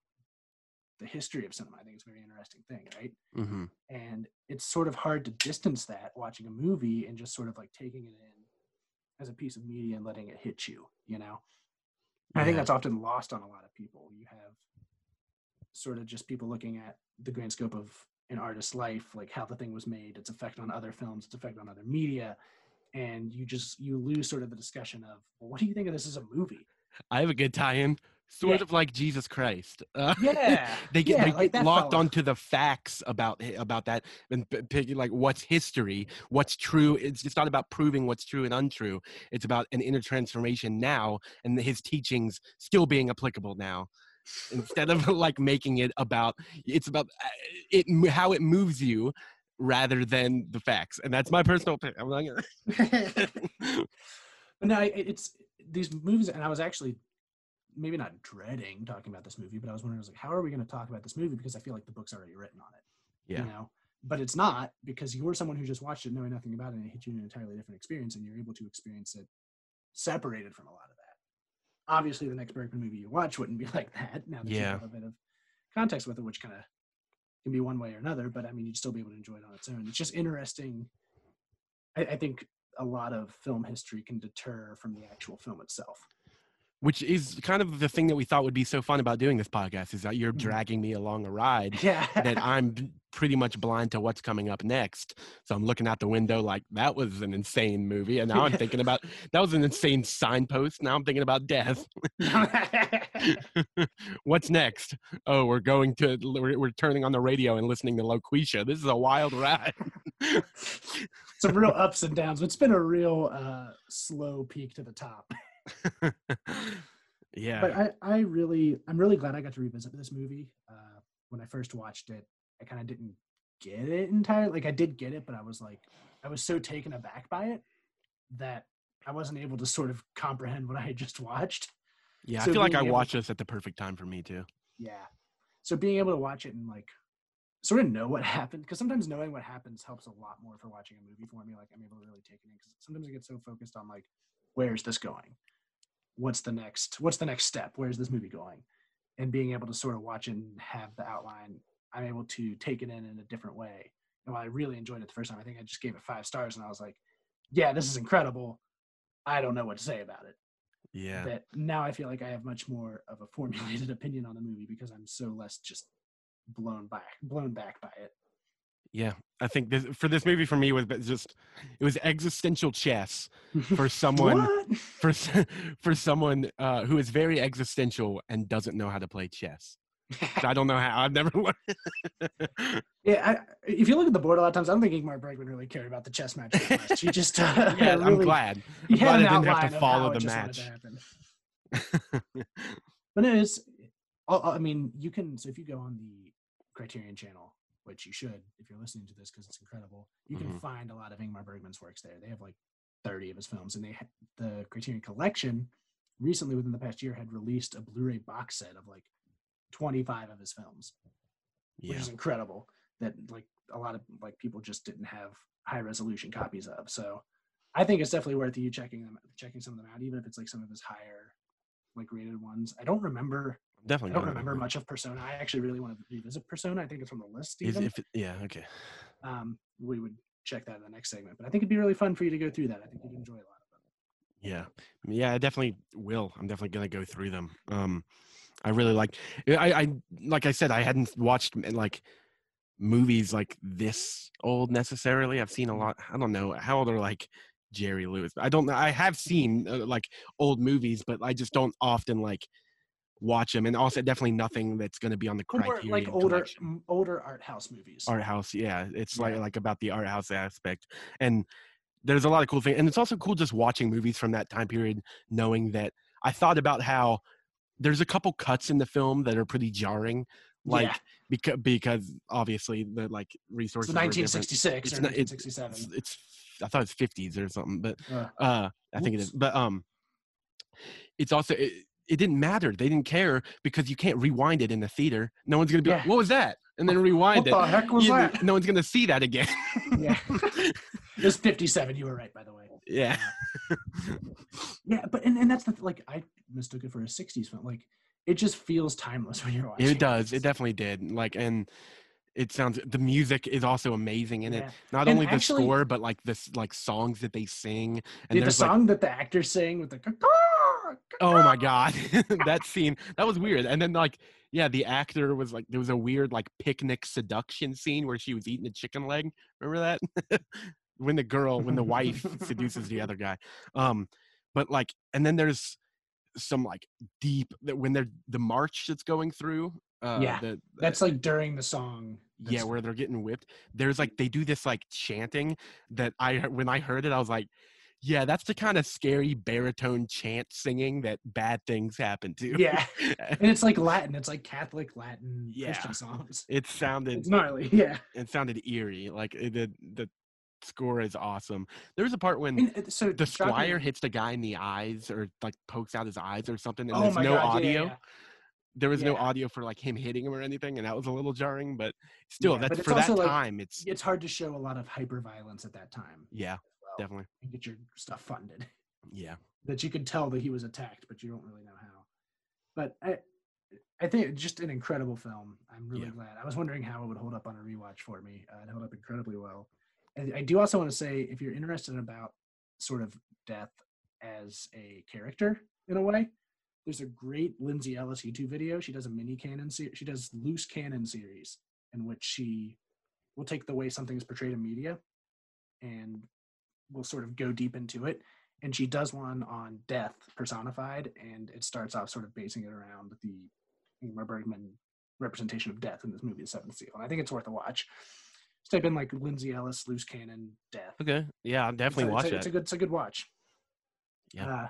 the history of cinema. I think it's a very interesting thing right? Hmm and it's sort of hard to distance that watching a movie and just sort of like taking it in as a piece of media and letting it hit you you know And i think that's often lost on a lot of people. You have sort of just people looking at the grand scope of an artist's life like how the thing was made its effect on other films its effect on other media and you just you lose sort of the discussion of well, what do you think of this as a movie? I have a good tie-in, sort Yeah. of like Jesus Christ. Uh, yeah they get yeah, they like get locked onto the facts about about that and like what's history, what's true. It's just not about proving what's true and untrue. It's about an inner transformation now and his teachings still being applicable now. Instead of like making it about, it's about uh, it how it moves you rather than the facts. And that's my personal opinion. I'm not gonna. But no, it's these movies, and I was actually maybe not dreading talking about this movie, but I was wondering, I was like, how are we going to talk about this movie? Because I feel like the book's already written on it. Yeah. You know, but it's not because you're someone who just watched it knowing nothing about it, and it hit you in an entirely different experience, and you're able to experience it separated from a lot of that. Obviously, the next Bergman movie you watch wouldn't be like that. Now that you have a bit of context with it, which kind of can be one way or another, but I mean, you'd still be able to enjoy it on its own. It's just interesting. I, I think a lot of film history can deter from the actual film itself. Which is kind of the thing that we thought would be so fun about doing this podcast is that you're Mhm. dragging me along a ride Yeah. that I'm pretty much blind to what's coming up next. So I'm looking out the window like that was an insane movie, and now I'm thinking about that was an insane signpost. Now I'm thinking about death. what's next? Oh, we're going to we're, we're turning on the radio and listening to Loquisha. This is a wild ride. Some real ups and downs. It's been a real uh, slow peak to the top. yeah. But I, I really, I'm really glad I got to revisit this movie. Uh, when I first watched it, I kind of didn't get it entirely. Like I did get it, but I was like, I was so taken aback by it that I wasn't able to sort of comprehend what I had just watched. yeah, so I feel like I watched this at the perfect time for me too. Yeah. So being able to watch it and like sort of know what happened, because sometimes knowing what happens helps a lot more for watching a movie for me. Like I'm able to really take it in because sometimes I get so focused on like, where's this going? What's the next? What's the next step? Where's this movie going? And being able to sort of watch and have the outline, I'm able to take it in in a different way. And while I really enjoyed it the first time, I think I just gave it five stars, and I was like, yeah, this is incredible. I don't know what to say about it Yeah. that now I feel like I have much more of a formulated opinion on the movie because I'm so less just blown back blown back by it. Yeah, I think this for this movie for me was just it was existential chess for someone for for someone uh, who is very existential and doesn't know how to play chess. I don't know how. I've never learned. yeah, I, if you look at the board a lot of times, I don't think Ingmar Bergman really cared about the chess match that much. He just uh, yeah, I'm glad. I'm glad I didn't have to follow the it just wanted to match. But no, it's. I I mean, you can. So if you go on the Criterion channel, which you should if you're listening to this because it's incredible, you can Mhm. find a lot of Ingmar Bergman's works there. They have like 30 of his films, and they ha- the Criterion Collection recently within the past year had released a Blu-ray box set of like 25 of his films, which yeah, is incredible. That like a lot of like people just didn't have high resolution copies of. So I think it's definitely worth you checking them, checking some of them out, even if it's like some of his higher like rated ones. I don't remember I don't remember much of Persona. I actually really want to revisit Persona. I think it's on the list. Even. if yeah okay. um, we would check that in the next segment. But I think it'd be really fun for you to go through that. I think you'd enjoy a lot of them. Yeah, yeah, I definitely will. I'm definitely gonna go through them. Um, I really like. I, I like I said, I hadn't watched like movies like this old necessarily. I've seen a lot. I don't know how old are like Jerry Lewis. I don't know. I have seen uh, like old movies, but I just don't often like watch them. And also, definitely nothing that's gonna be on the Or like older, collection older art house movies. art house yeah it's like Yeah. like about the art house aspect and there's a lot of cool things and it's also cool just watching movies from that time period knowing that i thought about how there's a couple cuts in the film that are pretty jarring, like Yeah. because because obviously the like resources. different. 1966 It's or 1967. It's, it's I thought it's 50s or something, but Uh, uh, I think it Whoops. But um, it's also it, it didn't matter. They didn't care because you can't rewind it in the theater. No one's gonna be like, "What was that?" And then what rewind it. What the heck was You- that? No one's gonna see that again. Yeah. It was 57. You were right, by the way. yeah. Uh, yeah, but and, and that's the like I mistook it for a 60s film. Like it just feels timeless when you're watching. It does. It definitely did. Like, and it sounds. The music is also amazing in it. Not And only the actually- score, but like this, like songs that they sing. And Dude, the there's like, song that the actors sing with the oh my god, that scene that was weird. And then like, yeah, the actor was like, there was a weird like picnic seduction scene where she was eating a chicken leg. Remember that? when the girl, when the wife seduces the other guy. Um, but like, and then there's some like deep that when they're the march that's going through. Uh, Yeah, the, That's like during the song. yeah where they're getting whipped there's like they do this like chanting that i when i heard it i was like yeah that's the kind of scary baritone chant singing that bad things happen to Yeah. and it's like Latin. It's like Catholic Latin Yeah. Christian songs. it sounded It's gnarly. Yeah. it sounded eerie like the the score is awesome there's a part when And, uh, so the squire hits the guy in the eyes or like pokes out his eyes or something and Oh there's no God, audio yeah. there was no audio for like him hitting him or anything and that was a little jarring but still Yeah, that's but for that like, time it's It's hard to show a lot of hyper violence at that time. yeah definitely And get your stuff funded. yeah That you could tell that he was attacked, but you don't really know how. But I, I think just an incredible film. I'm really Yeah. glad. I was wondering how it would hold up on a rewatch for me. Uh, it held up incredibly well. And I do also want to say, if you're interested about sort of death as a character in a way, there's a great Lindsay Ellis YouTube video. She does a mini canon series. She does loose canon series in which she will take the way something is portrayed in media and will sort of go deep into it. And she does one on death personified, and it starts off sort of basing it around the Ingmar Bergman representation of death in this movie, The Seventh Seal. And I think it's worth a watch. Just type in like Lindsay Ellis, loose canon, death. Okay. Yeah, It's definitely a- watch it's a. It's a good, it's a good watch. Yeah. Uh,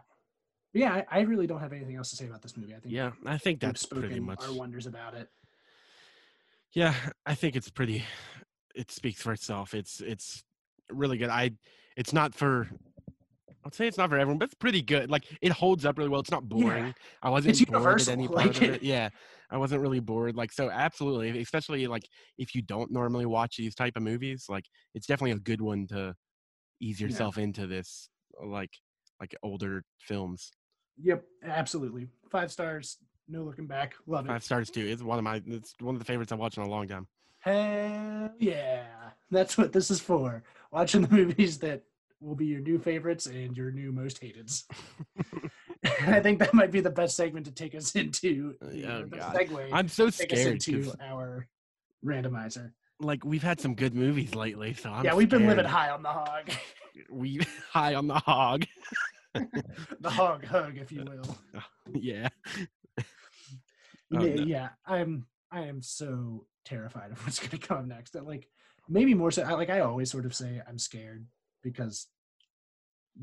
yeah, I, I really don't have anything else to say about this movie. I think yeah, I think that's pretty much. our wonders about it. Yeah, I think it's pretty. It speaks for itself. It's it's really good. I. It's not for. I'd say it's not for everyone, but it's pretty good. Like it holds up really well. It's not boring. I wasn't It's bored at any universal, part like- of it. Yeah, I wasn't really bored. Like so, absolutely. Especially like if you don't normally watch these type of movies, like it's definitely a good one to ease Yeah. yourself into this. Uh, like like older films. Yep, absolutely. Five stars, no looking back. Love it. Five stars too. It's one of my. It's one of the favorites I've watched in a long time. Hell yeah. That's what this is for. Watching the movies that will be your new favorites and your new most hateds. I think that might be the best segment to take us into oh, the God. segue. I'm so take us scared into 'cause, our randomizer. like we've had some good movies lately, so I'm yeah, we've been living high on the hog. We high on the hog. the hog hug, if you will. yeah. Oh, yeah, no. yeah, I'm I am so terrified of what's gonna come next. That like maybe more so I like I always sort of say I'm scared because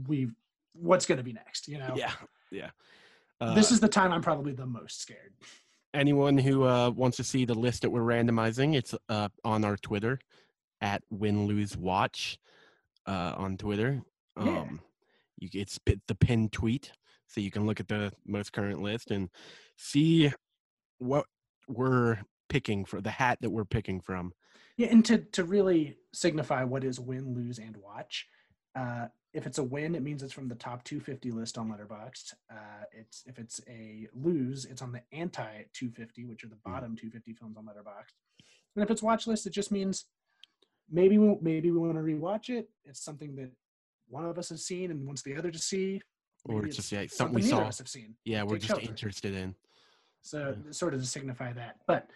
we what's gonna be next, you know? Yeah. Yeah. Uh, this is the time I'm probably the most scared. anyone who uh, wants to see the list that we're randomizing. It's uh, on our Twitter at Win Lose Watch uh, on Twitter. Yeah. Um, you it's the pinned tweet, so you can look at the most current list and see what we're picking for the hat that we're picking from. Yeah, and to to really signify what is win, lose, and watch. Uh, if it's a win, it means it's from the top 250 list on Letterboxd. Uh, it's if it's a lose, it's on the anti 250, which are the bottom 250 films on Letterboxd. And if it's watch list, it just means maybe we maybe we want to rewatch it. It's something that one of us has seen and wants the other to see. Or it's just yeah, something we saw. us have seen. Yeah, we're just interested in. So sort of to signify that. But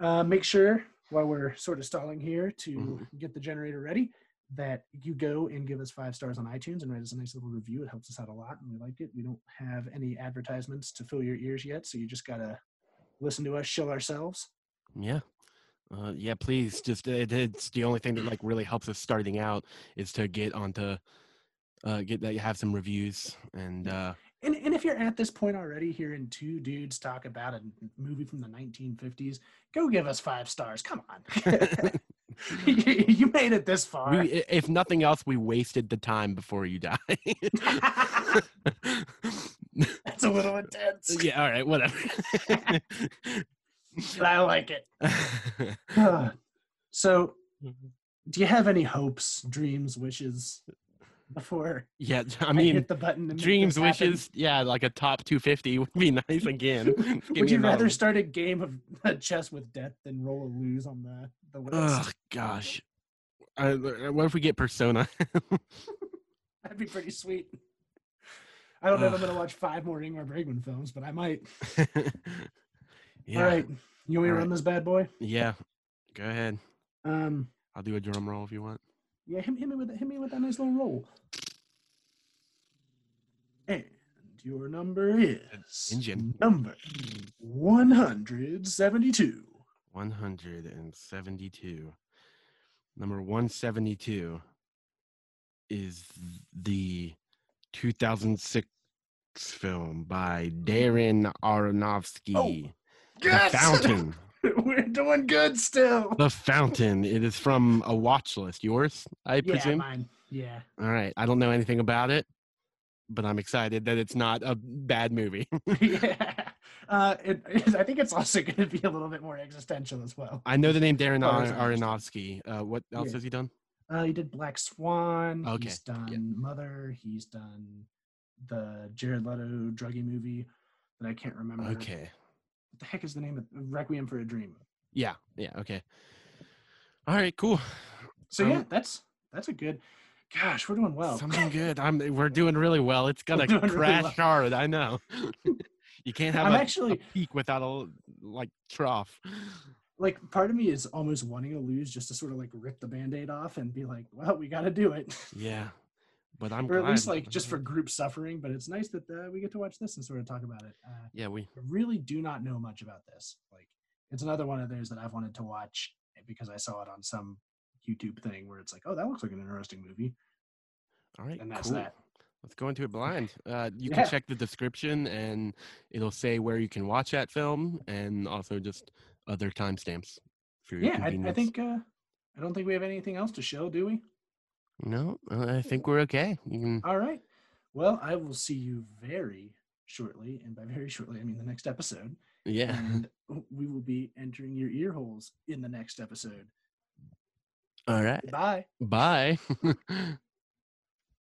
uh, make sure while we're sort of stalling here to Mhm. get the generator ready that you go and give us five stars on iTunes and write us a nice little review. It helps us out a lot and we like it. We don't have any advertisements to fill your ears yet, so you just gotta listen to us show ourselves. Yeah. Uh, yeah, please. Just it, it's the only thing that like really helps us starting out is to get onto uh, get that you have some reviews and uh, And, and if you're at this point already hearing two dudes talk about a movie from the 1950s, go give us five stars. Come on. you, you made it this far. We, if nothing else, we wasted the time before you died. That's a little intense. yeah, all right, whatever. But I like it. so, mm-hmm. do you have any hopes, dreams, wishes before yeah, I I, mean, hit the button? Dreams, wishes, yeah, like a top 250 would be nice again. Would you rather start a game of uh, chess with death than roll a lose on the the list? Ugh, gosh. Uh, what if we get Persona? That'd be pretty sweet. I don't know if I'm gonna watch five more Ingmar Bergman films, but I might. yeah. All right, you want me to All run this bad boy? Yeah. Go ahead. Um, I'll do a drum roll if you want. Yeah, hit, hit me with hit me with that nice little roll. And your number is Engine. number one hundred seventy-two. 172. Number 172 is the 2006 film by Darren Aronofsky. Oh, the Fountain. We're doing good still. The Fountain. It is from a watch list. Yours, I yeah, presume? mine. Yeah. All right. I don't know anything about it, but I'm excited that it's not a bad movie. yeah. Uh, it, it- I think it's also going to be a little bit more existential as well. I know the name Darren Oh, Ar- Aronofsky. Uh, what else Yeah. has he done? Uh, he did Black Swan. Okay, He's done Mother. He's done the Jared Leto druggy movie that I can't remember. Okay. The heck is the name of Requiem for a Dream? Yeah. Yeah. Okay. All right. Cool. So Um, yeah, that's that's a good. Gosh, we're doing well. Something good. I'm. We're doing really well. It's gonna We're really crash well. hard. I know. you can't have I'm a, actually- a peak without a like trough. like part of me is almost wanting to lose just to sort of like rip the band-aid off and be like, well, we got to do it. Yeah. But I'm. or at least like just for group suffering. But it's nice that uh, we get to watch this and sort of talk about it. Uh, Yeah. We. Really do not know much about this. Like, it's another one of those that I've wanted to watch because I saw it on some YouTube thing where it's like, oh, that looks like an interesting movie, All right. and that's cool. that. Let's go into it blind. Uh, you Yeah. can check the description, and it'll say where you can watch that film, and also just other timestamps for your Yeah, I, I think uh, I don't think we have anything else to show, do we? No, uh, I think we're okay. Can. All right. Well, I will see you very shortly, and by very shortly, I mean the next episode. Yeah. And we will be entering your ear holes in the next episode. All right. Bye. Bye.